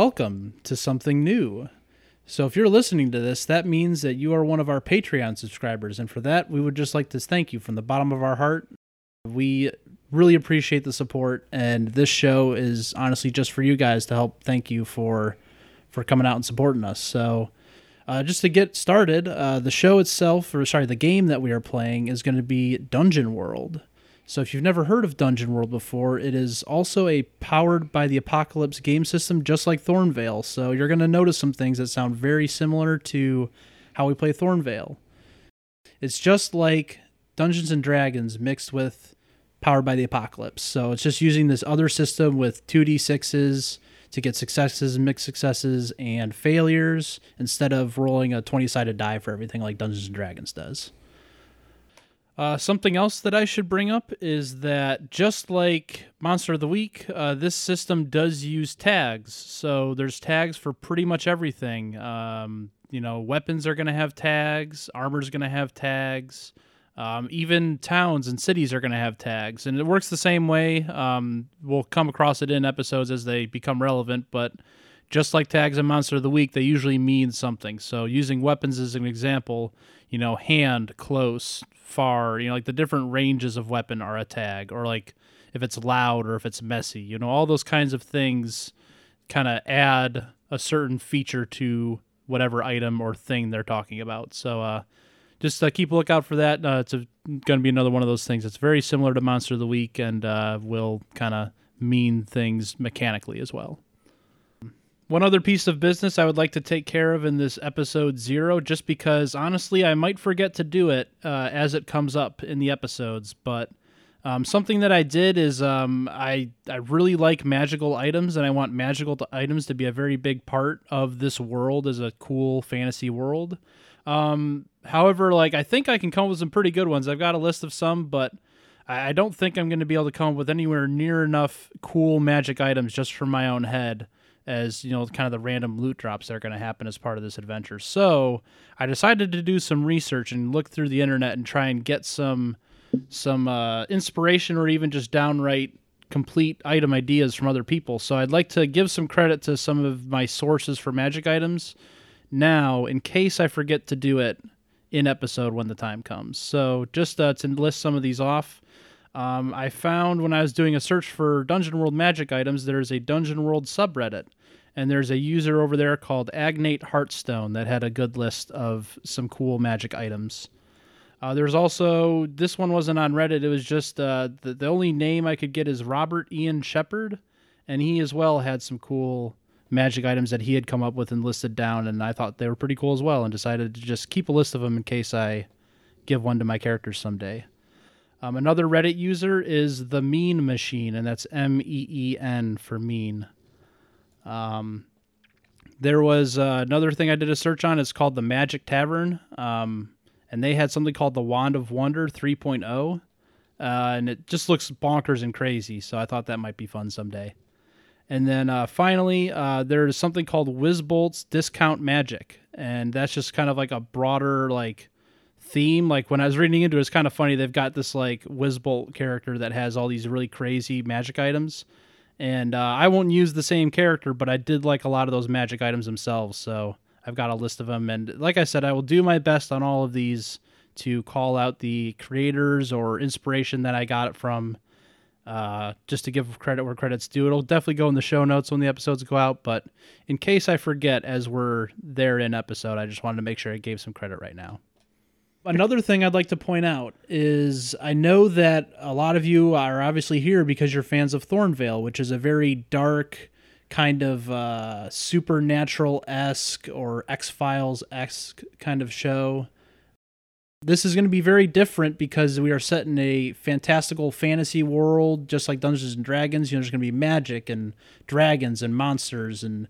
Welcome to something new. So, if you're listening to this, that means that you are one of our Patreon subscribers. And for that, we would just like to thank you from the bottom of our heart. We really appreciate the support, and this show is honestly just for you guys to help thank you for for coming out and supporting us. So, uh, just to get started, uh, the show itself, or sorry, the game that we are playing is going to be Dungeon World. So, if you've never heard of Dungeon World before, it is also a powered by the Apocalypse game system, just like Thornvale. So, you're going to notice some things that sound very similar to how we play Thornvale. It's just like Dungeons and Dragons mixed with powered by the Apocalypse. So, it's just using this other system with 2d6s to get successes, mixed successes, and failures instead of rolling a 20 sided die for everything like Dungeons and Dragons does. Uh, something else that I should bring up is that just like Monster of the Week, uh, this system does use tags. So there's tags for pretty much everything. Um, you know, weapons are going to have tags, armor's going to have tags. Um, even towns and cities are going to have tags, and it works the same way. Um, we'll come across it in episodes as they become relevant, but just like tags in Monster of the Week, they usually mean something. So, using weapons as an example, you know, hand, close, far, you know, like the different ranges of weapon are a tag, or like if it's loud or if it's messy, you know, all those kinds of things kind of add a certain feature to whatever item or thing they're talking about. So, uh, just uh, keep a lookout for that. Uh, it's going to be another one of those things. It's very similar to Monster of the Week and uh, will kind of mean things mechanically as well. One other piece of business I would like to take care of in this episode zero, just because honestly I might forget to do it uh, as it comes up in the episodes. But um, something that I did is um, I I really like magical items, and I want magical items to be a very big part of this world as a cool fantasy world. Um, however, like I think I can come up with some pretty good ones. I've got a list of some, but I don't think I'm going to be able to come up with anywhere near enough cool magic items just from my own head as you know kind of the random loot drops that are going to happen as part of this adventure. So i decided to do some research and look through the internet and try and get some some uh, inspiration or even just downright complete item ideas from other people. So i'd like to give some credit to some of my sources for magic items now in case i forget to do it in episode when the time comes. So just uh, to list some of these off um, I found when I was doing a search for Dungeon World magic items, there's a Dungeon World subreddit, and there's a user over there called Agnate Heartstone that had a good list of some cool magic items. Uh, there's also this one wasn't on Reddit. It was just uh, the the only name I could get is Robert Ian Shepard, and he as well had some cool magic items that he had come up with and listed down, and I thought they were pretty cool as well, and decided to just keep a list of them in case I give one to my characters someday. Um, another Reddit user is the Mean Machine, and that's M E E N for mean. Um, there was uh, another thing I did a search on. It's called the Magic Tavern, um, and they had something called the Wand of Wonder 3.0, uh, and it just looks bonkers and crazy. So I thought that might be fun someday. And then uh, finally, uh, there's something called Wizbolt's Discount Magic, and that's just kind of like a broader like theme. Like when I was reading into it, it's kind of funny. They've got this like Wizbolt character that has all these really crazy magic items, and uh, I won't use the same character, but I did like a lot of those magic items themselves. So I've got a list of them, and like I said, I will do my best on all of these to call out the creators or inspiration that I got it from. Uh, just to give credit where credit's due. It'll definitely go in the show notes when the episodes go out, but in case I forget as we're there in episode, I just wanted to make sure I gave some credit right now. Another thing I'd like to point out is I know that a lot of you are obviously here because you're fans of Thornvale, which is a very dark, kind of uh, supernatural esque or X Files esque kind of show. This is going to be very different because we are set in a fantastical fantasy world, just like Dungeons and Dragons. You know, there's going to be magic and dragons and monsters and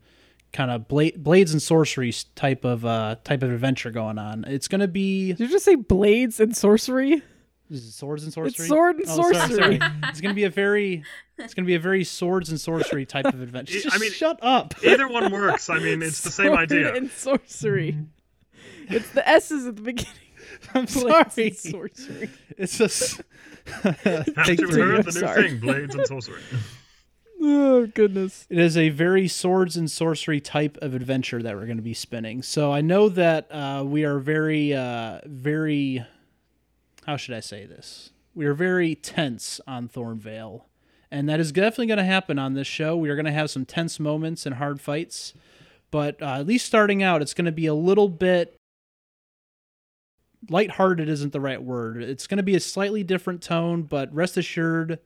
kind of bla- blades and sorcery type of uh type of adventure going on. It's gonna be. Did you just say blades and sorcery? swords and sorcery. It's sword and oh, sorcery. Sorry, sorry. it's gonna be a very. It's gonna be a very swords and sorcery type of adventure. Just I mean, shut up. Either one works. I mean, it's the same Sword idea. and sorcery. It's the S's at the beginning. I'm Blades sorry. and sorcery. It's just. Haven't you heard the new sorry. thing, blades and sorcery? Oh goodness. It is a very swords and sorcery type of adventure that we're going to be spinning. So I know that uh, we are very, uh, very. How should I say this? We are very tense on Thornvale, and that is definitely going to happen on this show. We are going to have some tense moments and hard fights, but uh, at least starting out, it's going to be a little bit lighthearted. Isn't the right word? It's going to be a slightly different tone, but rest assured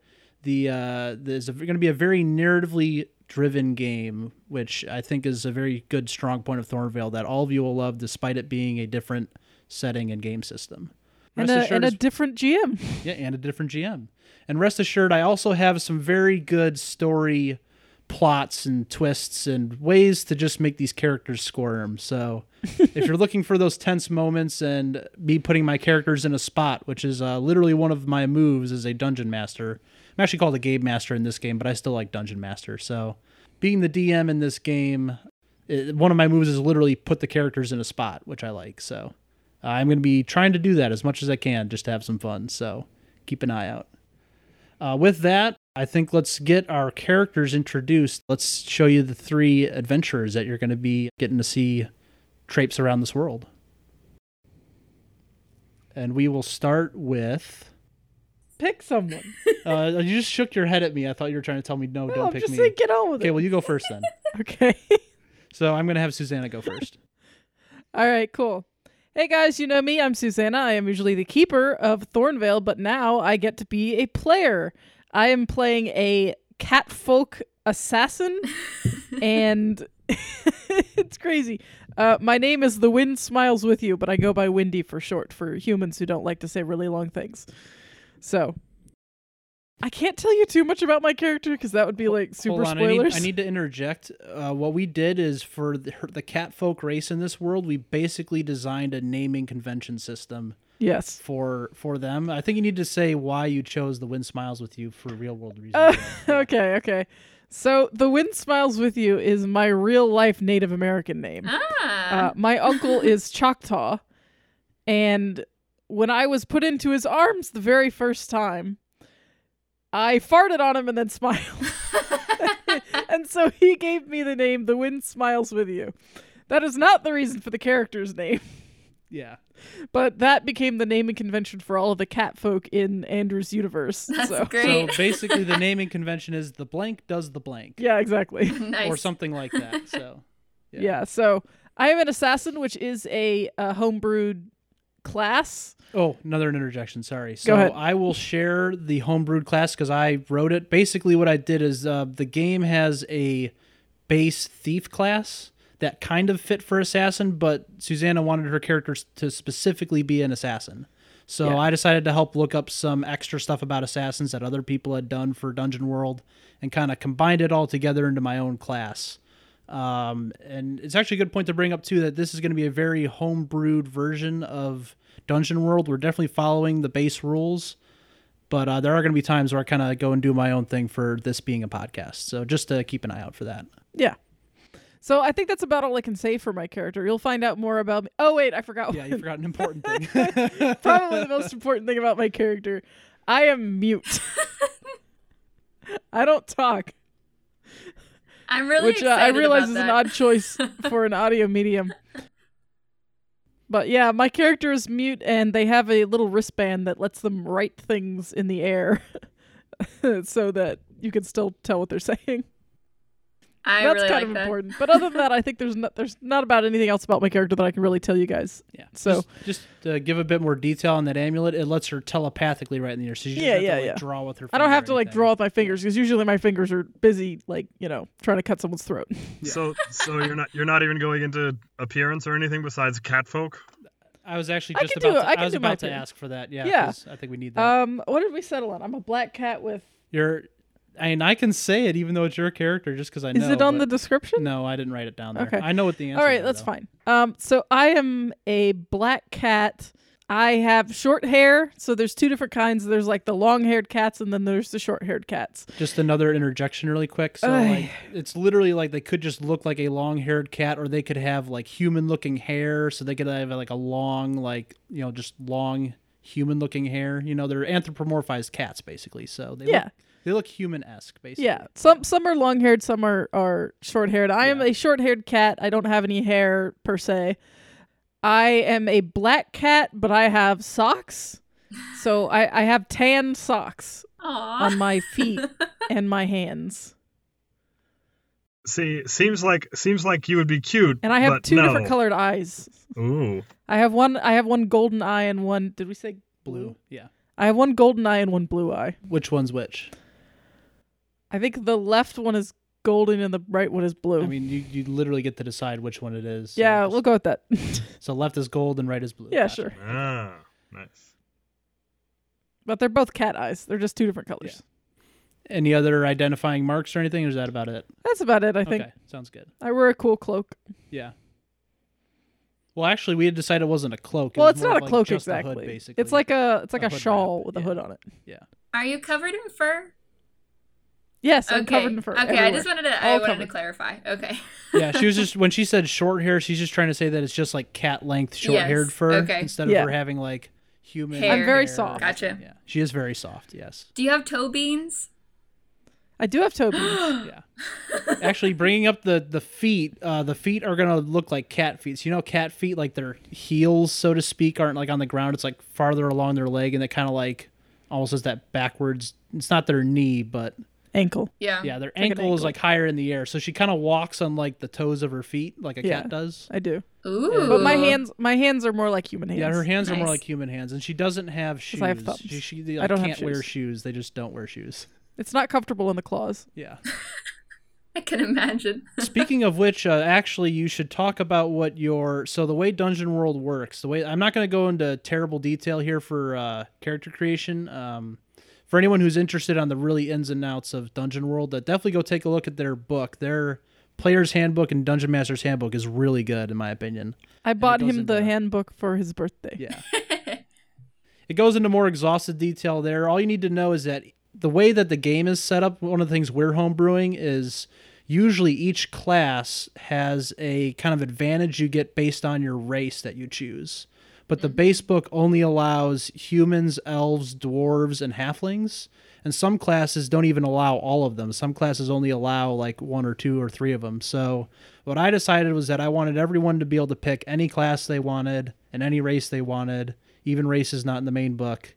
the uh, there's going to be a very narratively driven game, which I think is a very good strong point of Thornvale that all of you will love, despite it being a different setting and game system. And a, and a different GM. yeah, and a different GM. And rest assured, I also have some very good story plots and twists and ways to just make these characters squirm. So if you're looking for those tense moments and me putting my characters in a spot, which is uh, literally one of my moves as a dungeon master. I'm actually called a game master in this game, but I still like dungeon master. So being the DM in this game, it, one of my moves is literally put the characters in a spot, which I like. So uh, I'm going to be trying to do that as much as I can just to have some fun. So keep an eye out. Uh, with that, I think let's get our characters introduced. Let's show you the three adventurers that you're going to be getting to see traipse around this world. And we will start with. Pick someone. Uh, you just shook your head at me. I thought you were trying to tell me no, No, don't I'm pick just me. saying get on with Okay, it. well you go first then. Okay. So I'm going to have Susanna go first. All right, cool. Hey guys, you know me. I'm Susanna. I am usually the keeper of Thornvale, but now I get to be a player. I am playing a catfolk assassin, and it's crazy. Uh, my name is The Wind Smiles With You, but I go by Windy for short for humans who don't like to say really long things. So. I can't tell you too much about my character because that would be like super Hold on, I need, spoilers. I need to interject. Uh, what we did is for the, the catfolk race in this world, we basically designed a naming convention system yes. for for them. I think you need to say why you chose the wind smiles with you for real world reasons. Uh, okay, okay. So the wind smiles with you is my real life Native American name. Ah. Uh, my uncle is Choctaw, and when I was put into his arms the very first time, I farted on him and then smiled, and so he gave me the name "The Wind Smiles with You." That is not the reason for the character's name, yeah. but that became the naming convention for all of the cat folk in Andrew's universe. That's so. great. So basically, the naming convention is the blank does the blank, Yeah, exactly. nice. or something like that. So Yeah. Yeah. so I am an assassin, which is a, uh homebrewed class. Oh, another interjection. Sorry. So ahead. I will share the homebrewed class because I wrote it. Basically, what I did is uh, the game has a base thief class that kind of fit for assassin, but Susanna wanted her characters to specifically be an assassin. So Yeah. I decided to help look up some extra stuff about assassins that other people had done for Dungeon World and kind of combined it all together into my own class. Um, and it's actually a good point to bring up too that this is going to be a very homebrewed version of Dungeon World. We're definitely following the base rules, but uh, there are going to be times where I kind of go and do my own thing for this being a podcast. So just to keep an eye out for that. Yeah. So I think that's about all I can say for my character. You'll find out more about me. Oh wait, I forgot. Yeah, you forgot an important thing. Probably the most important thing about my character. I am mute. I don't talk, I'm really which uh, I realize is that. an odd choice for an audio medium. But yeah, my character is mute, and they have a little wristband that lets them write things in the air, so that you can still tell what they're saying. I That's really kind like of that. important. But other than that, I think there's not there's not about anything else about my character that I can really tell you guys. yeah. So- just, just to give a bit more detail on that amulet, it lets her telepathically write in the air. So you just Yeah, have yeah, to like, yeah. draw with her. I don't have to like draw with my fingers because usually my fingers are busy, like you know, trying to cut someone's throat. Yeah. So so you're not you're not even going into appearance or anything besides catfolk? I was actually just can about do to, it. I was about to ask for that. Yeah. Yeah. 'cause I think we need that. Um, what did we settle on? I'm a black cat with. You're, I mean, I can say it even though it's your character, just because I know. Is it on the description? No, I didn't write it down there. Okay. I know what the answer. All right, that's fine. Um, so I am a black cat. I have short hair. So there's two different kinds. There's like the long-haired cats, and then there's the short-haired cats. Just another interjection, really quick. So, like, it's literally like they could just look like a long-haired cat, or they could have like human-looking hair. So they could have like a long, like you know, just long human-looking hair. You know, they're anthropomorphized cats, basically. So they Yeah. look They look human-esque, basically. Yeah, some some are long haired, some are are short haired. I am a short haired cat. I don't have any hair per se. I am a black cat, but I have socks. So I, I have tan socks Aw. on my feet and my hands, See, seems like seems like you would be cute. and I have but two no. different colored eyes. Ooh. I have one. I have one golden eye and one. Did we say Blue. Yeah. I have one golden eye and one blue eye. Which one's which? I think the left one is golden and the right one is blue. I mean, you, you literally get to decide which one it is. So yeah, just- we'll go with that. So left is gold and right is blue. yeah, Gotcha. sure. Ah, nice. But they're both cat eyes. They're just two different colors. Any other identifying marks or anything, or is that about it? That's about it. I think Okay, sounds good. I wear a cool cloak. Yeah. Well, actually, we had decided it wasn't a cloak. It well, was it's more not of a like cloak just hood, exactly. basically. it's like a it's like A a, hood shawl wrap, with a yeah. hood on it. Yeah. Are you covered in fur? Yes, I'm okay. covered in fur. Okay, I just wanted to I All wanted to clarify. Okay. yeah. She was just when she said short hair, she's just trying to say that it's just like cat length, short haired Yes, fur okay. instead Yeah. of her having like human. Hair. I'm very hair. soft. Gotcha. Yeah, she is very soft. Yes. Do you have toe beans? I do have toe beans. Yeah. Actually, bringing up the the feet, uh, the feet are gonna look like cat feet. So you know, cat feet, like their heels, so to speak, aren't like on the ground. It's like farther along their leg, and it kind of like almost has that backwards. It's not their knee, but Ankle. Yeah. yeah, their like an ankle is like higher in the air. So she kind of walks on like the toes of her feet, like a Yeah. cat does. I do. Ooh. But my hands my hands are more like human hands. Yeah, her hands are more like human hands, and she doesn't have shoes. I have thumbs. She, she they, I don't have can't wear shoes. shoes. They just don't wear shoes. It's not comfortable in the claws. Yeah. I can imagine. Speaking of which, uh, actually, you should talk about what your so the way Dungeon World works. The way I'm not going to go into terrible detail here for uh, character creation. Um, for anyone who's interested on the really ins and outs of Dungeon World, uh, definitely go take a look at their book. Their Player's Handbook and Dungeon Master's Handbook is really good, in my opinion. I bought him the handbook for his birthday. Yeah. it goes into more exhaustive detail there. All you need to know is that the way that the game is set up, one of the things we're homebrewing is usually each class has a kind of advantage you get based on your race that you choose. But the base book only allows humans, elves, dwarves, and halflings. And some classes don't even allow all of them. Some classes only allow like one or two or three of them. So what I decided was that I wanted everyone to be able to pick any class they wanted and any race they wanted, even races not in the main book.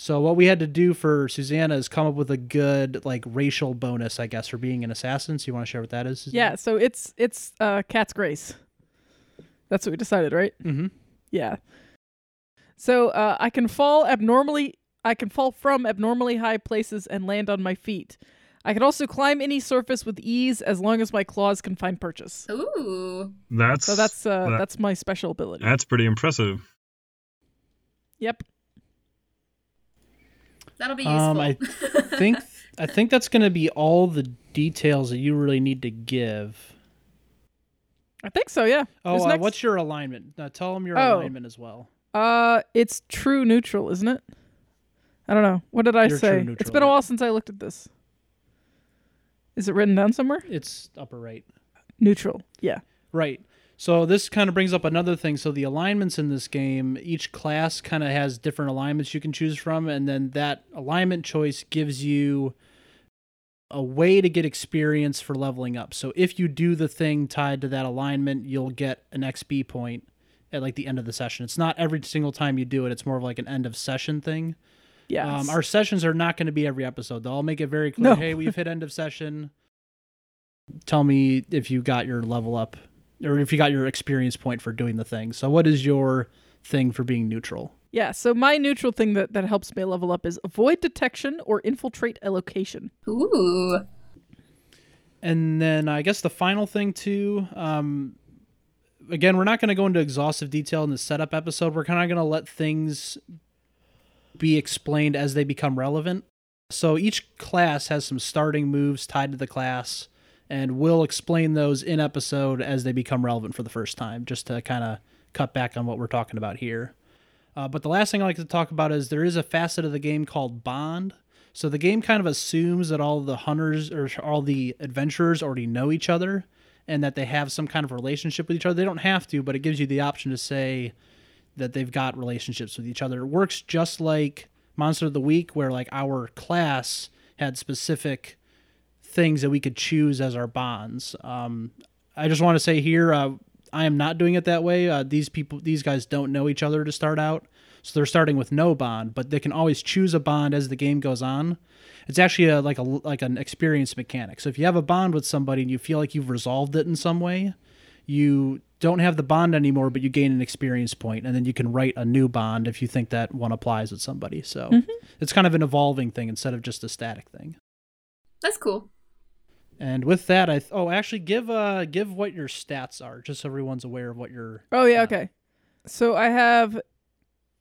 So what we had to do for Susanna is come up with a good like racial bonus, I guess, for being an assassin. So you want to share what that is? Yeah, so it's it's uh Cat's Grace. That's what we decided, right? Mm-hmm. Yeah. So uh, I can fall abnormally. I can fall from abnormally high places and land on my feet. I can also climb any surface with ease as long as my claws can find purchase. Ooh. That's So that's uh, that- that's my special ability. that's pretty impressive. Yep. That'll be useful. Um, I think I think that's going to be all the details that you really need to give. I think so. Yeah. Oh, uh, what's your alignment? Uh, tell them your Oh. alignment as well. Uh, it's true neutral, isn't it? I don't know. What did I You're say? It's been a while since I looked at this. Is it written down somewhere? It's upper right. Neutral. Yeah. Right. So this kind of brings up another thing. So the alignments in this game, each class kind of has different alignments you can choose from, and then that alignment choice gives you a way to get experience for leveling up. So if you do the thing tied to that alignment, you'll get an XP point at like the end of the session. It's not every single time you do it. It's more of like an end of session thing. Yeah. Um, our sessions are not going to be every episode. Though I'll make it very clear. No. Hey, we've hit end of session. Tell me if you got your level up, or if you got your experience point for doing the thing. So, what is your thing for being neutral? Yeah. So my neutral thing that, that helps me level up is avoid detection or infiltrate a location. Ooh. And then I guess the final thing too. Um, again, we're not going to go into exhaustive detail in the setup episode. We're kind of going to let things be explained as they become relevant. So each class has some starting moves tied to the class, and we'll explain those in episode as they become relevant for the first time, just to kind of cut back on what we're talking about here. Uh, but the last thing I like to talk about is there is a facet of the game called Bond. So the game kind of assumes that all the hunters or all the adventurers already know each other and that they have some kind of relationship with each other. They don't have to, but it gives you the option to say that they've got relationships with each other. It works just like Monster of the Week, where like our class had specific things that we could choose as our bonds. Um, I just want to say here, uh, I am not doing it that way. Uh, these people, these guys don't know each other to start out, so they're starting with no bond, but they can always choose a bond as the game goes on. It's actually a, like a like an experience mechanic. So if you have a bond with somebody and you feel like you've resolved it in some way, you don't have the bond anymore, but you gain an experience point, and then you can write a new bond if you think that one applies with somebody. So it's kind of an evolving thing instead of just a static thing. That's cool. And with that, I th- oh actually give uh give what your stats are, just so everyone's aware of what your Oh yeah, uh, okay. So I have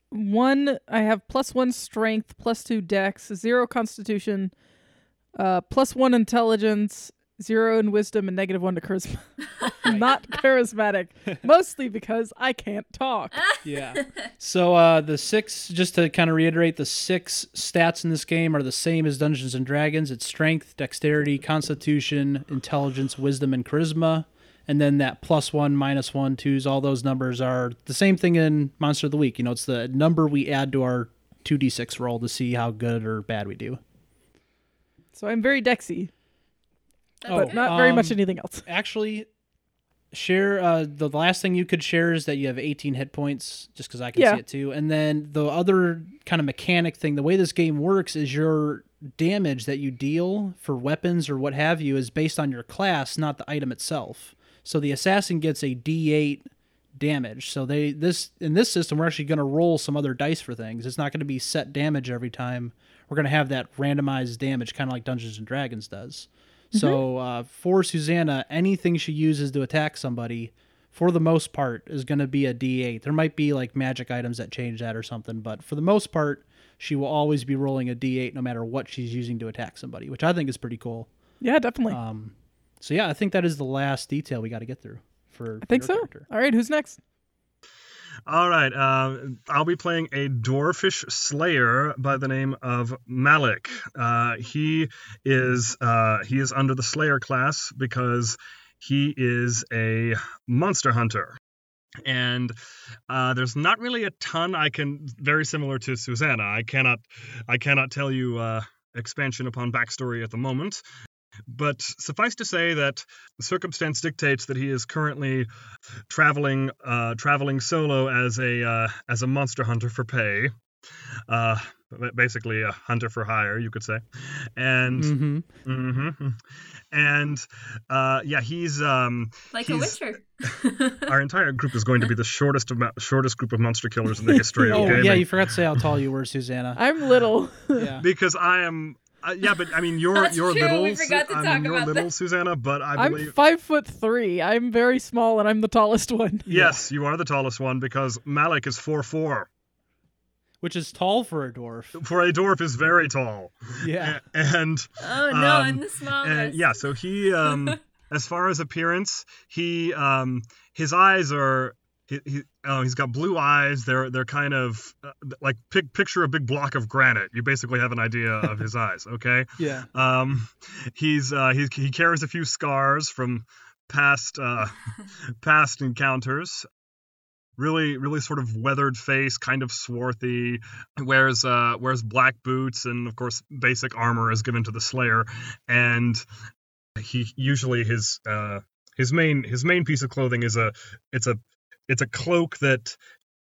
one. I have plus one strength, plus two dex, zero constitution, uh, plus one intelligence, zero in wisdom, and negative one to charisma. Not charismatic, mostly because I can't talk. Yeah. So uh, the six, just to kind of reiterate, the six stats in this game are the same as Dungeons and Dragons. It's strength, dexterity, constitution, intelligence, wisdom, and charisma. And then that plus one, minus one, twos, all those numbers are the same thing in Monster of the Week. You know, it's the number we add to our 2d6 roll to see how good or bad we do. So I'm very dexy, That's Oh, but not very much um, anything else. Actually, share uh, the last thing you could share is that you have 18 hit points, just because I can Yeah. see it too. And then the other kind of mechanic thing, the way this game works is your damage that you deal for weapons or what have you is based on your class, not the item itself. So the assassin gets a D8 damage. So they this in this system we're actually going to roll some other dice for things. It's not going to be set damage every time. We're going to have that randomized damage kind of like Dungeons and Dragons does. So uh, for Susanna, anything she uses to attack somebody, for the most part, is going to be a D8. There might be like magic items that change that or something, but for the most part, she will always be rolling a D8 no matter what she's using to attack somebody, which I think is pretty cool. Yeah, definitely. Um, so yeah, I think that is the last detail we got to get through for. I think so. character. All right, who's next? All right, uh, I'll be playing a dwarfish slayer by the name of Malik. Uh, he is uh, he is under the slayer class because he is a monster hunter. And uh, there's not really a ton I can. Very similar to Susanna, I cannot I cannot tell you uh, expansion upon backstory at the moment. But suffice to say that circumstance dictates that he is currently traveling uh, traveling solo as a uh, as a monster hunter for pay. Uh, basically a hunter for hire, you could say. And Mhm. mhm. and uh, yeah, he's um, like he's- a Witcher. our entire group is going to be the shortest amou- shortest group of monster killers in the history of Oh gaming. yeah, you forgot to say how tall you were, Susanna. I'm little. yeah. because I am. Uh, yeah, but I mean, you're That's you're true, little. we forgot to I talk mean, you're about little, that. Susanna, but I I'm believe. five foot three. I'm very small, and I'm the tallest one. Yes, you are the tallest one because Malik is four four. Which is tall for a dwarf. For a dwarf, is very tall. Yeah. A- and oh no, Um, I'm the smallest. and yeah, so he um as far as appearance, he um his eyes are he, he oh he's got blue eyes. They're they're kind of uh, like pic- picture a big block of granite. You basically have an idea of his eyes. Okay. Yeah. Um, he's uh he's, he carries a few scars from past uh past encounters. Really, really sort of weathered face, kind of swarthy. Wears uh wears black boots, and of course, basic armor is given to the Slayer. And he usually his uh his main his main piece of clothing is a it's a it's a cloak that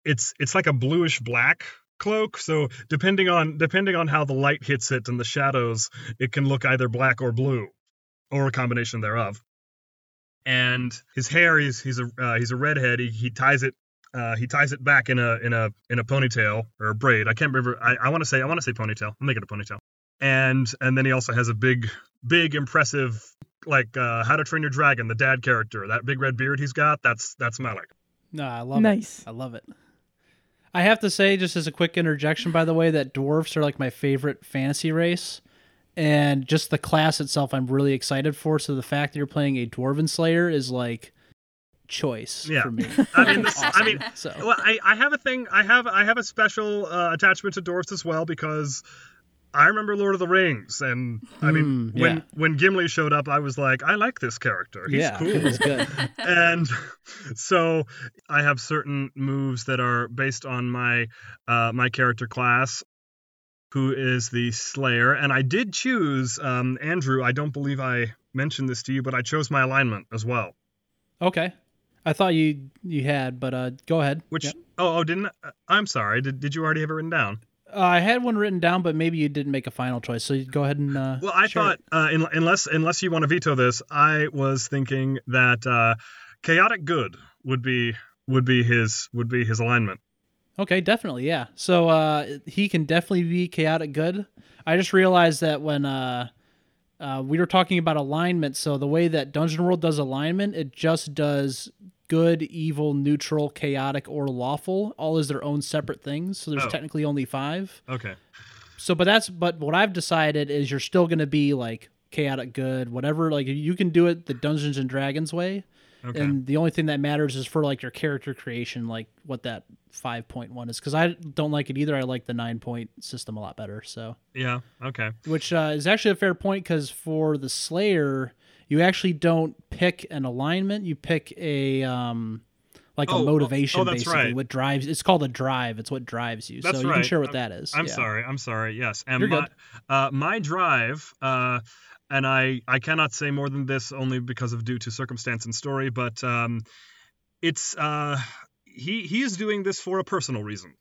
it's it's like a bluish black cloak so depending on depending on how the light hits it and the shadows it can look either black or blue or a combination thereof and his hair he's he's a uh, he's a redhead he, he ties it uh, he ties it back in a in a in a ponytail or a braid. I can't remember. I, I want to say I want to say ponytail. I'll make it a ponytail. And and then he also has a big big impressive like uh, How to Train Your Dragon, the dad character. That big red beard he's got. That's that's Malik. No, I love it. Nice. I love it. I have to say, just as a quick interjection, by the way, that dwarfs are like my favorite fantasy race. And just the class itself, I'm really excited for. So the fact that you're playing a dwarven slayer is like choice Yeah. for me. I mean, this, I mean, so well, I, I have a thing. I have I have a special uh, attachment to dwarfs as well because I remember Lord of the Rings, and I mean, Mm, when yeah. when Gimli showed up, I was like, I like this character. He's yeah, cool. was good. and so I have certain moves that are based on my uh, my character class. who is the Slayer, and I did choose um, Andrew. I don't believe I mentioned this to you, but I chose my alignment as well. Okay. I thought you you had, but uh, go ahead. Which Yep. oh oh didn't I- I'm sorry. Did did you already have it written down? Uh, I had one written down, but maybe you didn't make a final choice. So you go ahead and. Uh, Well, I thought uh, in, unless unless you want to veto this, I was thinking that uh, chaotic good would be would be his would be his alignment. Okay, definitely, yeah. So uh, he can definitely be chaotic good. I just realized that when uh, uh, we were talking about alignment, so the way that Dungeon World does alignment, it just does good, evil, neutral, chaotic, or lawful, all as their own separate things. So there's Oh. technically only five. Okay. So, but that's but what I've decided is you're still going to be like chaotic good, whatever. Like you can do it the Dungeons and Dragons way, Okay. and the only thing that matters is for like your character creation, like what that five point one is. Because I don't like it either. I like the nine point system a lot better. So, yeah. Okay. which uh, is actually a fair point because for the Slayer, you actually don't pick an alignment. You pick a um. Like Oh, a oh, motivation, oh, that's basically. right. What drives? It's called a drive. It's what drives you. That's so you right. can share what I'm- that is. I'm Yeah. sorry. I'm sorry. Yes. And You're my good. uh, my drive. Uh, and I, I cannot say more than this only because of due to circumstance and story, but um, it's uh, he he is doing this for a personal reason.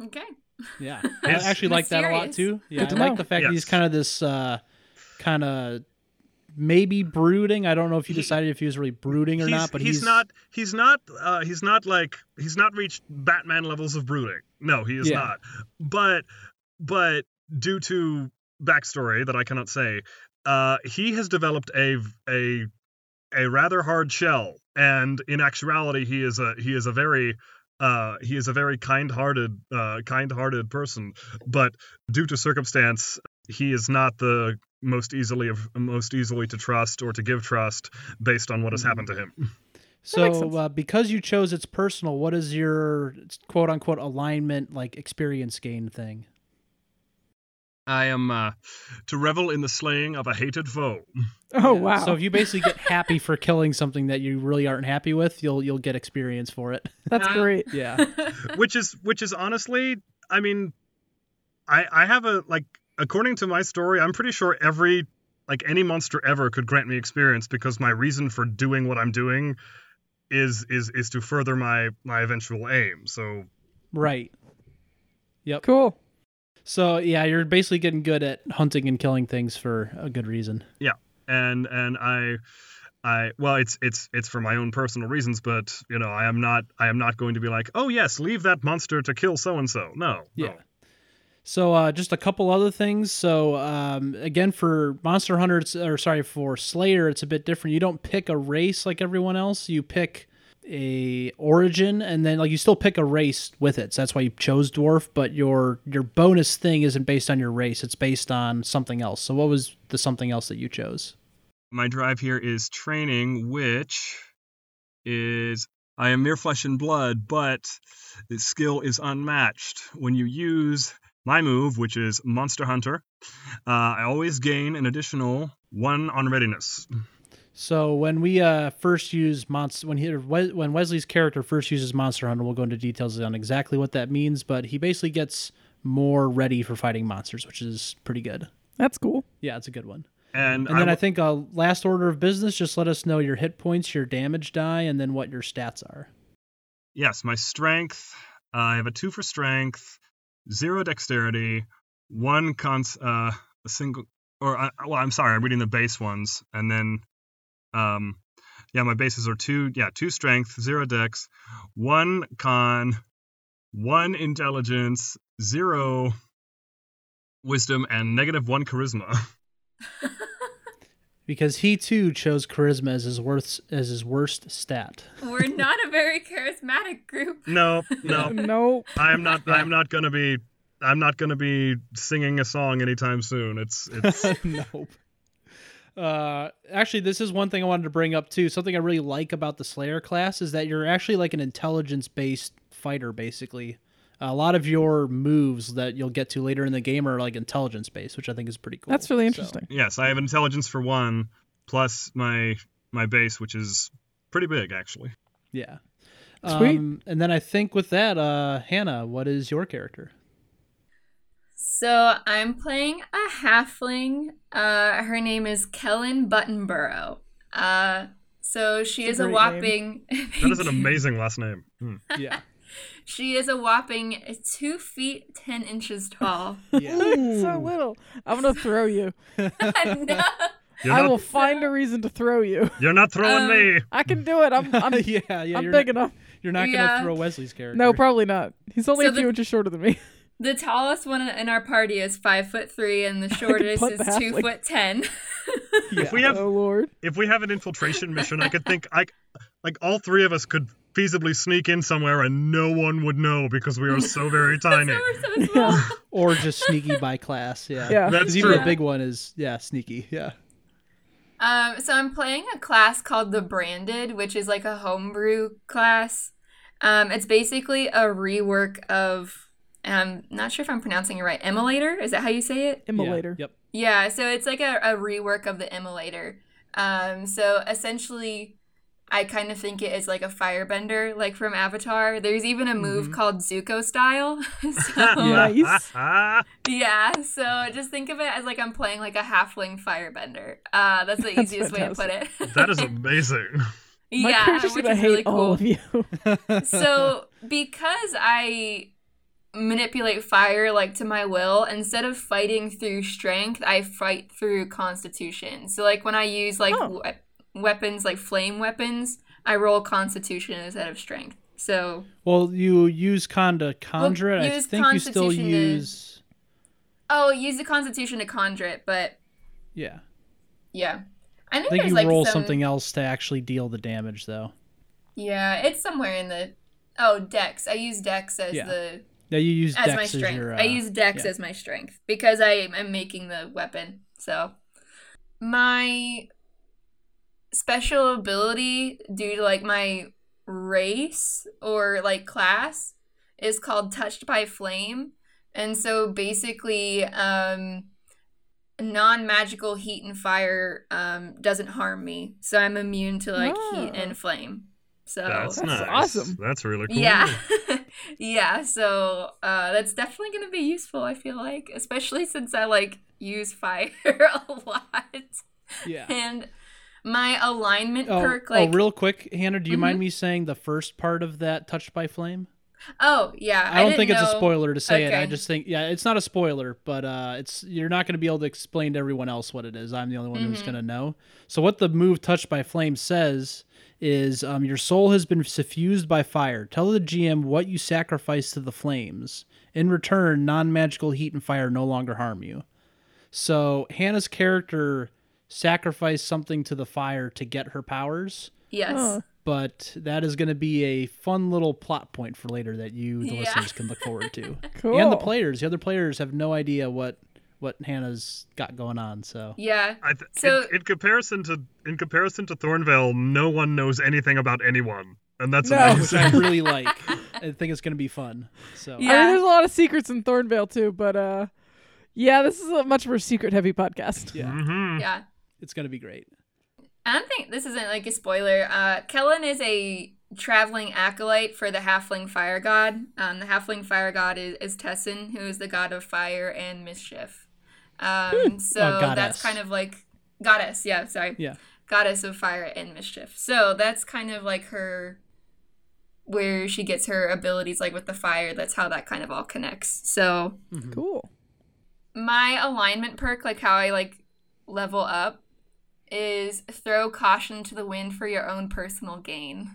Okay. Yeah, I actually like that a lot too. Yeah, I like the fact that he's kind of this uh, kind of maybe brooding. I don't know if you He- decided if he was really brooding or he's, not, but he's, not he's not uh, he's not like he's not reached Batman levels of brooding. No, he is Yeah. not. But but due to backstory that I cannot say, uh, he has developed a a a rather hard shell, and in actuality, he is a he is a very uh, he is a very kind-hearted uh, kind-hearted person. But due to circumstance, he is not the most easily of most easily to trust or to give trust based on what has happened to him. so uh, because you chose it's personal. What is your quote unquote alignment like experience gain thing? I am uh, to revel in the slaying of a hated foe. Oh Yeah, wow, So if you basically get happy for killing something that you really aren't happy with, you'll you'll get experience for it. that's Wow. great. Yeah. which is which is honestly i mean i i have a like according to my story i'm pretty sure every like any monster ever could grant me experience because my reason for doing what i'm doing is is is to further my my eventual aim so right. Yep. Cool. So yeah, you're basically getting good at hunting and killing things for a good reason. Yeah. And and i I well, it's it's it's for my own personal reasons, but you know, I am not I am not going to be like, oh yes, leave that monster to kill so and so. No, Yeah. no. So uh, just a couple other things. So um, again, for Monster Hunter, or sorry, for Slayer, it's a bit different. You don't pick a race like everyone else. You pick a origin, and then like you still pick a race with it. So that's why you chose dwarf. But your your bonus thing isn't based on your race. It's based on something else. So what was the something else that you chose? my drive here is training, which is I am mere flesh and blood, but the skill is unmatched. When you use my move, which is Monster Hunter, uh, I always gain an additional one on readiness. So when we uh, first use monster, when he when Wesley's character first uses Monster Hunter, we'll go into details on exactly what that means. But he basically gets more ready for fighting monsters, which is pretty good. That's cool. Yeah, it's a good one. And, And then I w- think uh, last order of business, just let us know your hit points, your damage die, and then what your stats are. yes, my strength. Uh, I have a two for strength, zero dexterity, one cons, uh, a single, or uh, well, I'm sorry, I'm reading the base ones, and then, um, yeah, my bases are two, yeah, two strength, zero dex, one con, one intelligence, zero wisdom, and negative one charisma. Because he too chose charisma as his worst as his worst stat. We're not a very charismatic group. no, no, no. I'm not. I'm not gonna be. I'm not gonna be singing a song anytime soon. It's it's. nope. Uh, actually, this is one thing I wanted to bring up too. Something I really like about the Slayer class is that you're actually like an intelligence-based fighter. Basically, a lot of your moves that you'll get to later in the game are like intelligence-based, which I think is pretty cool. That's really So, interesting. Yes, I have intelligence for one, plus my my base, which is pretty big actually. yeah. Sweet. Um, and then I think with that, uh, Hannah, what is your character? So I'm playing a halfling. Uh, her name is Kellen Buttonborough. Uh, so she It's is a a whopping. That is an amazing last name. Hmm. Yeah. She is a whopping two feet ten inches tall. yeah. so little. I'm gonna throw you. No. You're I not, will find a reason to throw you. You're not throwing Um, me. I can do it. I'm I'm, yeah, yeah. I'm you're big not, enough. You're not Yeah. gonna throw Wesley's character. No, probably not. He's only So a few the- inches shorter than me. The tallest one in our party is five foot three, and the shortest is the two halfling. foot ten. Yeah. If we have oh lord. if we have an infiltration mission, I could think I like all three of us could feasibly sneak in somewhere and no one would know because we are so very tiny. So we're or just sneaky by class. Yeah. Yeah. That's even true. the big one is yeah sneaky. Yeah. Um, so I'm playing a class called the Branded, which is like a homebrew class. Um, it's basically a rework of. Um, not sure if I'm pronouncing it right. Immolator is that how you say it? Immolator. Yeah. Yep. Yeah, so it's like a, a rework of the Immolator. Um, so essentially, I kind of think it is like a firebender, like from Avatar. There's even a move Mhm. called Zuko style. so, Yeah. Nice. yeah, so just think of it as like I'm playing like a halfling firebender. Uh, that's the That's easiest way to put it. that is amazing. Yeah, character's which gonna is hate really all cool. of you. so because I manipulate fire like to my will, instead of fighting through strength, I fight through constitution. So like when I use like Oh. We- weapons like flame weapons, I roll constitution instead of strength. So Well, you use con to conjure it. I think you still to- use. oh, use the constitution to conjure it, but Yeah. yeah. I I think, think you like roll some, something else to actually deal the damage, though. Yeah, it's somewhere in the oh dex. I use dex as Yeah. the Yeah, you use as Dex my as strength. your. I uh, use dex yeah. as my strength because I am making the weapon. So my special ability due to like my race or like class is called touched by flame. And so basically um non-magical heat and fire um doesn't harm me. So I'm immune to like heat Oh. and flame. So That's, That's nice. awesome. That's really cool. yeah. yeah, so uh, that's definitely going to be useful, I feel like, especially since I like use fire a lot. Yeah. And my alignment Oh, perk, like, oh, real quick, Hannah, do you Mhm. mind me saying the first part of that touched by flame? oh, yeah. I don't didn't think it's a spoiler to say it. I just think, yeah, it's not a spoiler, but uh, it's you're not going to be able to explain to everyone else what it is. I'm the only one who's Mhm. going to know. So what the move touched by flame says is um, your soul has been suffused by fire. Tell the GM what you sacrifice to the flames. In return, non-magical heat and fire no longer harm you. So Hannah's character sacrificed something to the fire to get her powers Yes. Oh. but that is going to be a fun little plot point for later that you the Yeah. listeners can look forward to Cool. and the players the other players have no idea what what hannah's got going on so Yeah. I th- So- in, in comparison to in comparison to Thornvale, no one knows anything about anyone, and that's No. which i really like i think it's going to be fun so I mean, Yeah. there's a lot of secrets in Thornvale too, but uh, yeah, this is a much more secret-heavy podcast. yeah Mhm. Yeah. It's going to be great I don't think this isn't like a spoiler. Uh, Kellen is a traveling acolyte for the halfling fire god. Um, the halfling fire god is, is Tessin, who is the god of fire and mischief. Um, so Oh, that's kind of like goddess. Yeah, sorry. Yeah. Goddess of fire and mischief. So that's kind of like her where she gets her abilities like with the fire. That's how that kind of all connects. So Mhm. Cool. my alignment perk, like how I like level up, is throw caution to the wind for your own personal gain.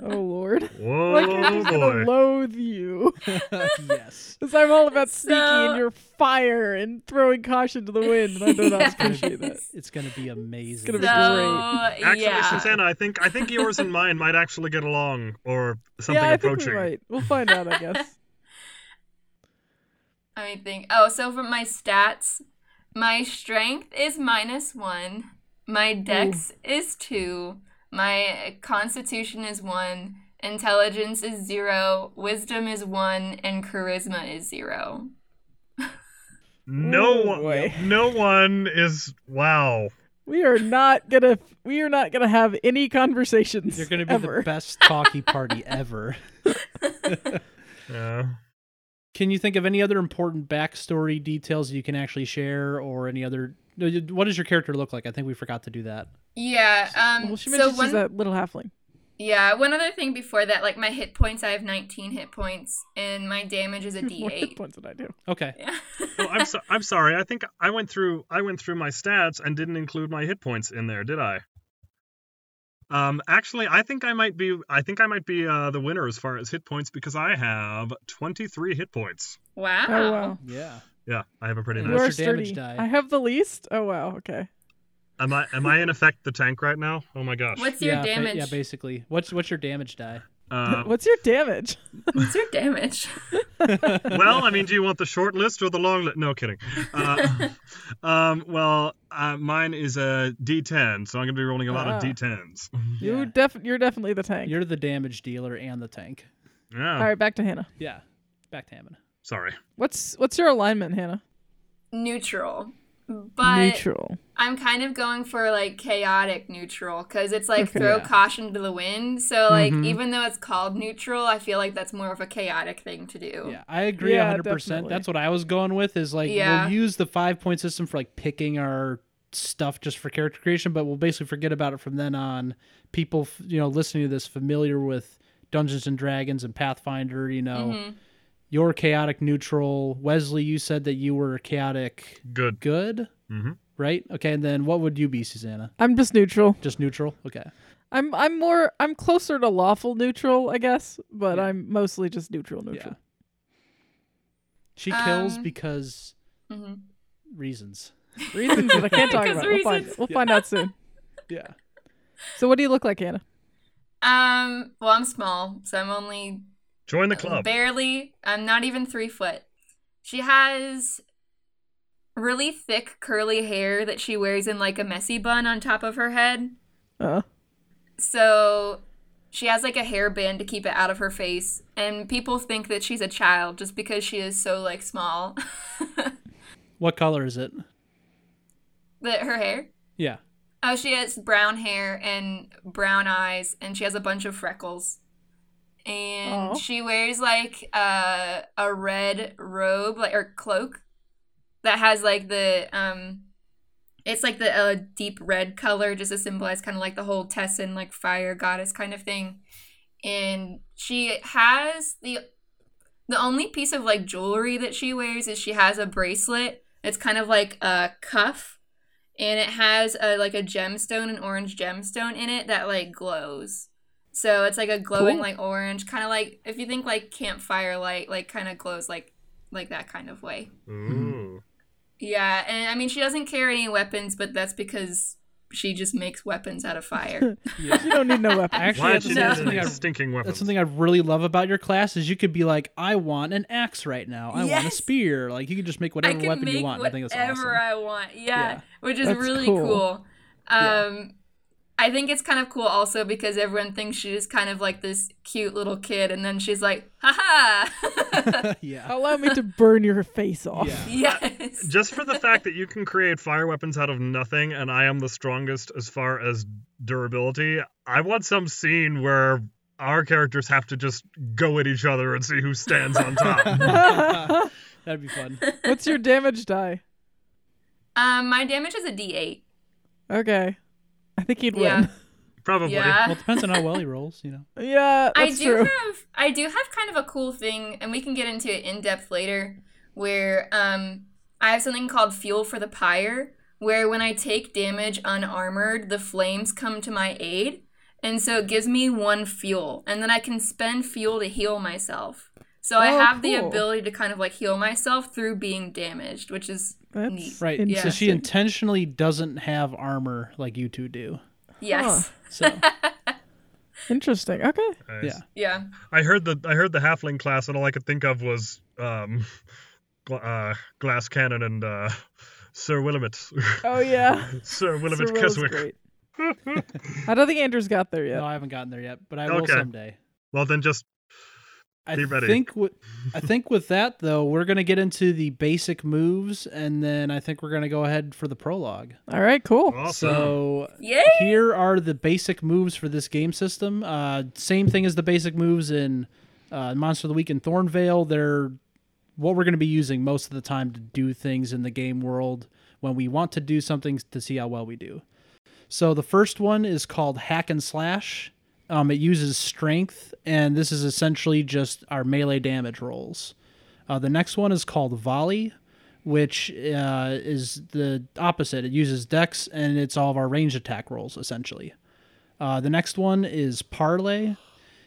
Oh lord. Whoa, My character's gonna loathe you. yes Because I'm all about sneaky So- and your fire and throwing caution to the wind. And I do not Yes. appreciate that. it's going to be amazing It's gonna So be great. Actually, yeah, Susanna, I think I think yours and mine might actually get along, or something yeah, I think approaching. we might. We'll find out, I guess. I think. Oh, so for my stats, my strength is minus one. My dex is two. My constitution is one. Intelligence is zero. Wisdom is one, and charisma is zero. No Ooh, one, boy. no one is. Wow. We are not gonna we are not gonna have any conversations. You're going to be ever. the best talkie party ever. Yeah. Can you think of any other important backstory details you can actually share, or any other? What does your character look like? I think we forgot to do that. Yeah. Um. Well, she so mentioned one, she's a little halfling. yeah. One other thing before that, like my hit points, I have 19 hit points, and my damage is a More hit D8. points than I do. Okay. Yeah. Oh, I'm so, I'm sorry. I think I went through I went through my stats and didn't include my hit points in there, did I? Um, actually, I think I might be I think I might be uh, the winner as far as hit points because I have 23 hit points. wow. Oh wow. Yeah. Yeah, I have a pretty And nice. what's your damage die? I have the least. Oh wow. Okay. Am I am I in effect the tank right now? Oh my gosh. What's your yeah, ba- damage? yeah, basically. What's what's your damage die? Uh, What's your damage? What's your damage? well, I mean, do you want the short list or the long list? No, kidding. Uh, um, well, uh, mine is a D10, so I'm going to be rolling a lot Ah. of D10s. You Yeah. def you're definitely the tank. You're the damage dealer and the tank. Yeah. All right, back to Hannah. Yeah. Back to Hannah. Sorry. What's what's your alignment, Hannah? Neutral. But Neutral. I'm kind of going for like chaotic neutral because it's like Okay. throw Yeah. caution to the wind. So like Mhm. even though it's called neutral, I feel like that's more of a chaotic thing to do. Yeah, I agree Yeah, 100%. definitely. That's what I was going with is like Yeah. we'll use the 5 point system for like picking our stuff just for character creation, but we'll basically forget about it from then on. People, you know, listening to this familiar with Dungeons and Dragons and Pathfinder, you know, Mhm. You're chaotic neutral. Wesley, you said that you were chaotic Good. good, hmm right? Okay, and then what would you be, Susanna? I'm just neutral. Just neutral? Okay. I'm I'm more I'm closer to lawful neutral, I guess, but Yeah. I'm mostly just neutral Yeah. neutral. She kills Um, because Mhm. reasons. Reasons that I can't talk Because about. We'll find we'll find out soon. Yeah. So what do you look like, Anna? Um. Well, I'm small, so I'm only Join the club. barely. I'm not even three foot. She has really thick curly hair that she wears in like a messy bun on top of her head. Uh, So she has like a hairband to keep it out of her face, and people think that she's a child just because she is so like small. What color is it? that her hair. Yeah. Oh, she has brown hair and brown eyes, and she has a bunch of freckles. And Aw. she wears like a a red robe, like or cloak, that has like the um, it's like the uh, deep red color, just to symbolize kind of like the whole Tessin like fire goddess kind of thing. And she has the the only piece of like jewelry that she wears is she has a bracelet. It's kind of like a cuff and it has a like a gemstone, an orange gemstone in it that like glows. So it's like a glowing Cool. like orange, kind of like if you think like campfire light, like kind of glows like like that kind of way. Ooh. Yeah, and I mean she doesn't carry any weapons, but that's because she just makes weapons out of fire. Yeah. you don't need no weapon. Actually, Why that's did no. something any I stinking weapons? That's something I really love about your class is you could be like, I want an axe right now. I want a spear. Like you could just make I whatever can weapon make you want. I think that's whatever awesome. I want. Yeah, Yeah. which is That's really cool. cool. Yeah. Um, I think it's kind of cool also because everyone thinks she's kind of like this cute little kid, and then she's like, haha. yeah. Allow me to burn your face off. Yeah. yes. Just for the fact that you can create fire weapons out of nothing, and I am the strongest as far as durability, I want some scene where our characters have to just go at each other and see who stands on top. That'd be fun. What's your damage die? Um, my damage is a D8. Okay. I think he'd Yeah. win. Probably. Yeah. Well, it depends on how well he rolls, you know. Yeah, I do true. have I do have kind of a cool thing, and we can get into it in depth later, where um I have something called Fuel for the Pyre, where when I take damage unarmored, the flames come to my aid, and so it gives me one fuel, and then I can spend fuel to heal myself. So I Oh, have the ability to kind of like heal myself through being damaged, which is That's neat. Right. So she intentionally doesn't have armor like you two do. yes. So Interesting. Okay. Nice. yeah. Yeah. I heard the I heard the halfling class, and all I could think of was um, gla- uh, glass cannon and uh, Sir Willamette. Oh yeah. Sir Willamette Sir Keswick. great. I don't think Andrew's got there yet. No, I haven't gotten there yet, but I will someday. Well, then just I Be ready. think with I think with that though, we're gonna get into the basic moves, and then I think we're gonna go ahead for the prologue. All right, cool. Awesome. So Yay! here are the basic moves for this game system. Uh, same thing as the basic moves in uh, Monster of the Week in Thornvale. They're what we're going to be using most of the time to do things in the game world when we want to do something to see how well we do. So the first one is called Hack and Slash. Um, it uses strength, and this is essentially just our melee damage rolls. Uh, the next one is called Volley, which uh, is the opposite. It uses dex, and it's all of our range attack rolls, essentially. Uh, the next one is Parley.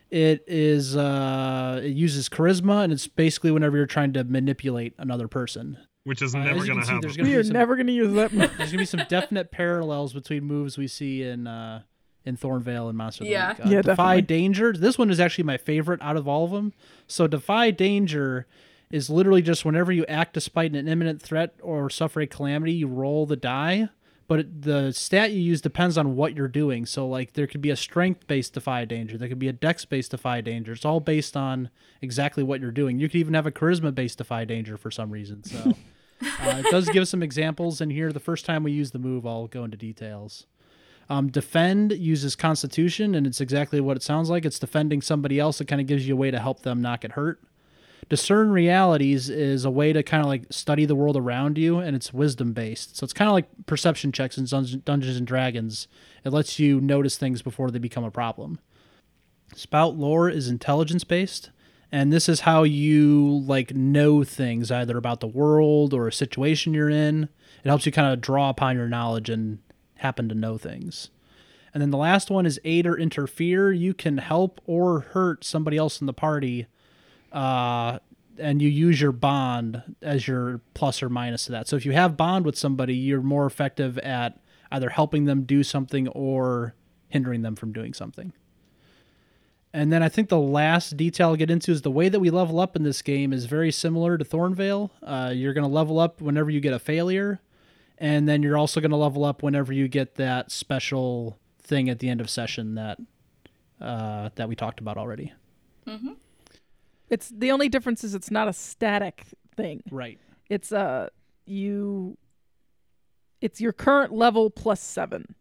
It is uh, it uses charisma, and it's basically whenever you're trying to manipulate another person. Which is Uh, never you going to happen. gonna We be are some- never going to use that. There's gonna be some definite parallels between moves we see in uh, in Thornvale and Monster Yeah. Week. Uh, Yeah, Defy definitely. Danger. This one is actually my favorite out of all of them. So Defy Danger is literally just whenever you act despite an imminent threat or suffer a calamity, you roll the die. But it, the stat you use depends on what you're doing. So like there could be a strength based Defy Danger. There could be a Dex based Defy Danger. It's all based on exactly what you're doing. You could even have a Charisma based Defy Danger for some reason. So. Uh, it does give some examples in here. The first time we use the move, I'll go into details. Um, defend uses Constitution, and it's exactly what it sounds like. It's defending somebody else. It kind of gives you a way to help them not get hurt. Discern realities is a way to kind of like study the world around you, and it's wisdom based. So it's kind of like perception checks in Dun- Dungeons and Dragons. It lets you notice things before they become a problem. Spout lore is intelligence based, and this is how you like know things either about the world or a situation you're in. It helps you kind of draw upon your knowledge and happen to know things. And then the last one is aid or interfere. You can help or hurt somebody else in the party, uh, and you use your bond as your plus or minus to that. So if you have bond with somebody, you're more effective at either helping them do something or hindering them from doing something. And then I think the last detail I'll get into is the way that we level up in this game is very similar to Thornvale. Uh, you're going to level up whenever you get a failure, and then you're also going to level up whenever you get that special thing at the end of session that uh, that we talked about already. It's the only difference is it's not a static thing. Right. It's uh you. It's your current level plus seven.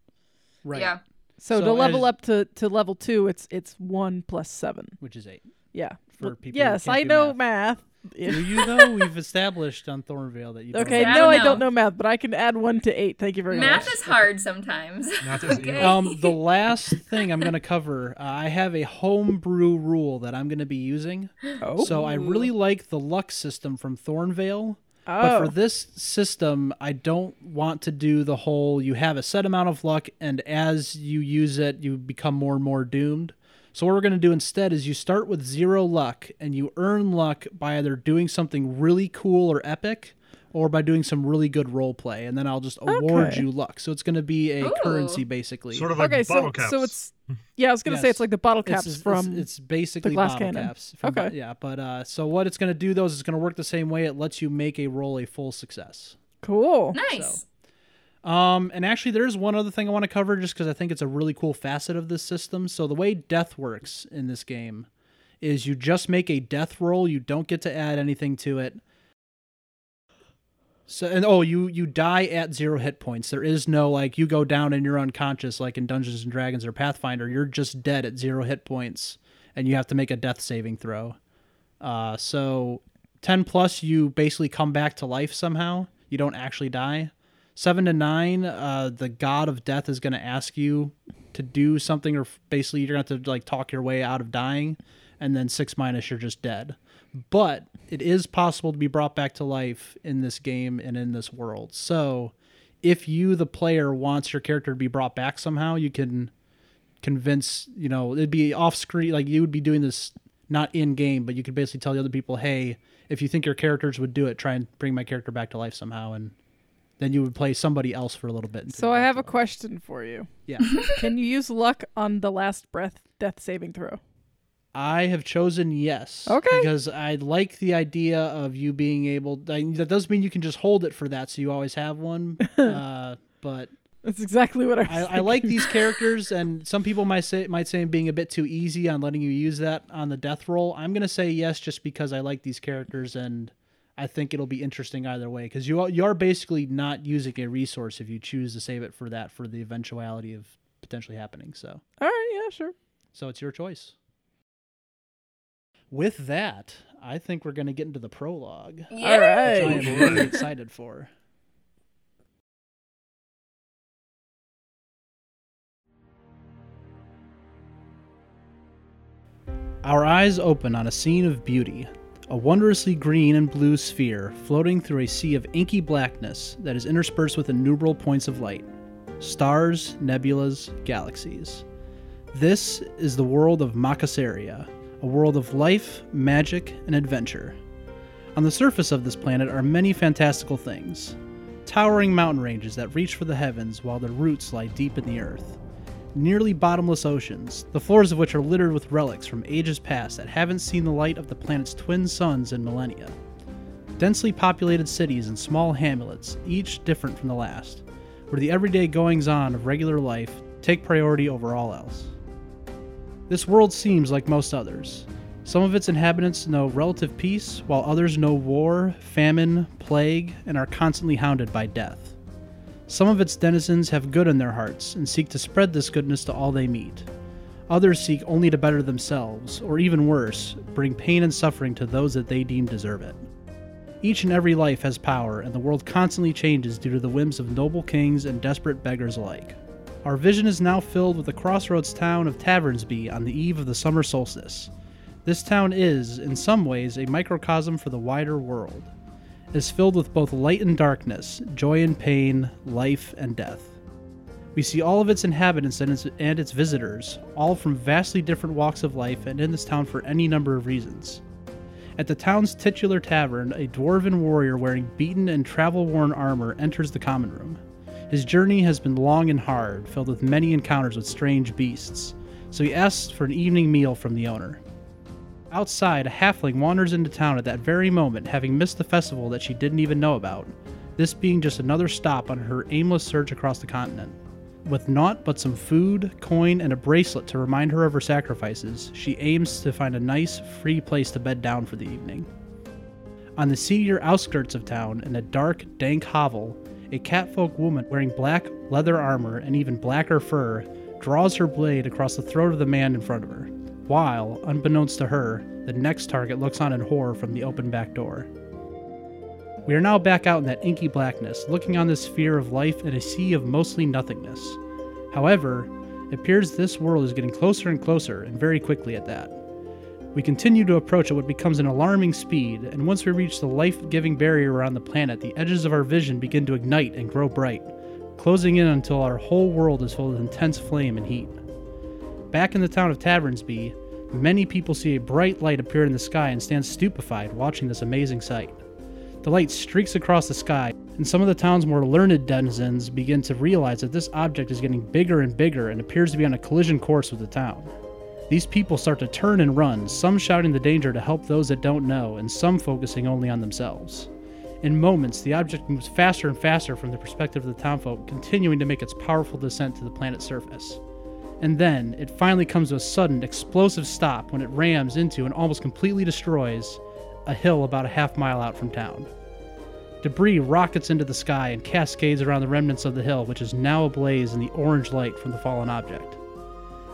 Right. Yeah. So, So to level as- up to, to level two, it's it's one plus seven. Which is eight. Yeah. For Well, people who yes, can't I do know math. math. Do you though? We've established on Thornvale that you. don't Okay, know. I no, don't I don't know math, but I can add one to eight. Thank you very Math much. Math is hard sometimes. Math is Okay. Um, the last thing I'm going to cover, uh, I have a homebrew rule that I'm going to be using. Oh. So I really like the luck system from Thornvale. oh. But for this system, I don't want to do the whole you have a set amount of luck, and as you use it, you become more and more doomed. So, what we're going to do instead is you start with zero luck, and you earn luck by either doing something really cool or epic, or by doing some really good role play, and then I'll just award Okay. you luck. So, it's going to be a Ooh. currency basically. Sort of like okay, bottle so caps. so it's yeah, I was gonna say it's like the bottle caps it's, from it's, basically glass bottle cannon. caps. from- Okay. yeah, but uh, so what it's going to do though is it's going to work the same way. It lets you make a roll a full success. cool. nice. Um, and actually, there's one other thing I want to cover just because I think it's a really cool facet of this system. So the way death works in this game is you just make a death roll. You don't get to add anything to it. So and oh, you you die at zero hit points. There is no like you go down and you're unconscious like in Dungeons and Dragons or Pathfinder. You're just dead at zero hit points, and you have to make a death saving throw. Uh, so ten plus, you basically come back to life somehow. You don't actually die seven to nine, uh, the god of death is going to ask you to do something, or basically you're going to have to like talk your way out of dying, and then six minus, you're just dead. But it is possible to be brought back to life in this game and in this world. So, if you, the player, wants your character to be brought back somehow, you can convince. You know, it'd be off screen, like you would be doing this not in game, but you could basically tell the other people, "Hey, if you think your characters would do it, try and bring my character back to life somehow." And then you would play somebody else for a little bit. So I have to a question for you. Yeah, Can you use luck on the last breath death saving throw? I have chosen yes. Okay. Because I like the idea of you being able. I, that does mean you can just hold it for that, so you always have one. uh, but That's exactly what I. Was I, I like these characters, and some people might say might say I'm being a bit too easy on letting you use that on the death roll. I'm gonna say yes, just because I like these characters, and I think it'll be interesting either way. Because you are, you are basically not using a resource if you choose to save it for that for the eventuality of potentially happening. So All right, yeah, sure. so it's your choice. With that, I think we're gonna get into the prologue, which Yeah. All right. I am really excited for. Our eyes open on a scene of beauty, a wondrously green and blue sphere floating through a sea of inky blackness that is interspersed with innumerable points of light stars, nebulas, galaxies. This is the world of Makasaria, a world of life, magic, and adventure. On the surface of this planet are many fantastical things towering mountain ranges that reach for the heavens while their roots lie deep in the earth nearly bottomless oceans, the floors of which are littered with relics from ages past that haven't seen the light of the planet's twin suns in millennia. Densely populated cities and small hamlets, each different from the last, where the everyday goings on of regular life take priority over all else. This world seems like most others. Some of its inhabitants know relative peace, while others know war, famine, plague, and are constantly hounded by death. Some of its denizens have good in their hearts and seek to spread this goodness to all they meet. Others seek only to better themselves, or even worse, bring pain and suffering to those that they deem deserve it. Each and every life has power, and the world constantly changes due to the whims of noble kings and desperate beggars alike. Our vision is now filled with the crossroads town of Tavernsby on the eve of the summer solstice. This town is, in some ways, a microcosm for the wider world is filled with both light and darkness, joy and pain, life and death. We see all of its inhabitants and its, and its visitors, all from vastly different walks of life and in this town for any number of reasons. At the town's titular tavern, a dwarven warrior wearing beaten and travel worn armor enters the common room. His journey has been long and hard, filled with many encounters with strange beasts, so he asks for an evening meal from the owner. Outside, a halfling wanders into town at that very moment, having missed the festival that she didn't even know about, this being just another stop on her aimless search across the continent. With naught but some food, coin, and a bracelet to remind her of her sacrifices, she aims to find a nice, free place to bed down for the evening. On the seedier outskirts of town, in a dark, dank hovel, a catfolk woman wearing black leather armor and even blacker fur draws her blade across the throat of the man in front of her, while, unbeknownst to her, the next target looks on in horror from the open back door. We are now back out in that inky blackness, looking on this sphere of life in a sea of mostly nothingness. However, it appears this world is getting closer and closer, and very quickly at that. We continue to approach at what becomes an alarming speed, and once we reach the life giving barrier around the planet, the edges of our vision begin to ignite and grow bright, closing in until our whole world is full of intense flame and heat. Back in the town of Tavernsby, many people see a bright light appear in the sky and stand stupefied watching this amazing sight. The light streaks across the sky, and some of the town's more learned denizens begin to realize that this object is getting bigger and bigger and appears to be on a collision course with the town. These people start to turn and run, some shouting the danger to help those that don't know, and some focusing only on themselves. In moments, the object moves faster and faster from the perspective of the townfolk, continuing to make its powerful descent to the planet's surface. And then, it finally comes to a sudden, explosive stop when it rams into and almost completely destroys a hill about a half mile out from town. Debris rockets into the sky and cascades around the remnants of the hill, which is now ablaze in the orange light from the fallen object.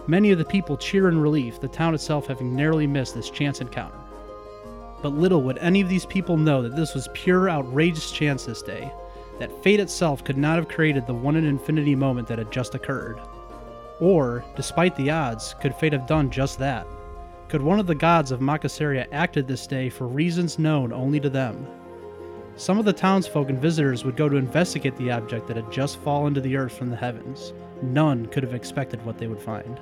Many of the people cheer in relief, the town itself having narrowly missed this chance encounter. But little would any of these people know that this was pure outrageous chance this day, that fate itself could not have created the one in infinity moment that had just occurred. Or, despite the odds, could fate have done just that? Could one of the gods of Makasaria acted this day for reasons known only to them? Some of the townsfolk and visitors would go to investigate the object that had just fallen to the earth from the heavens. None could have expected what they would find.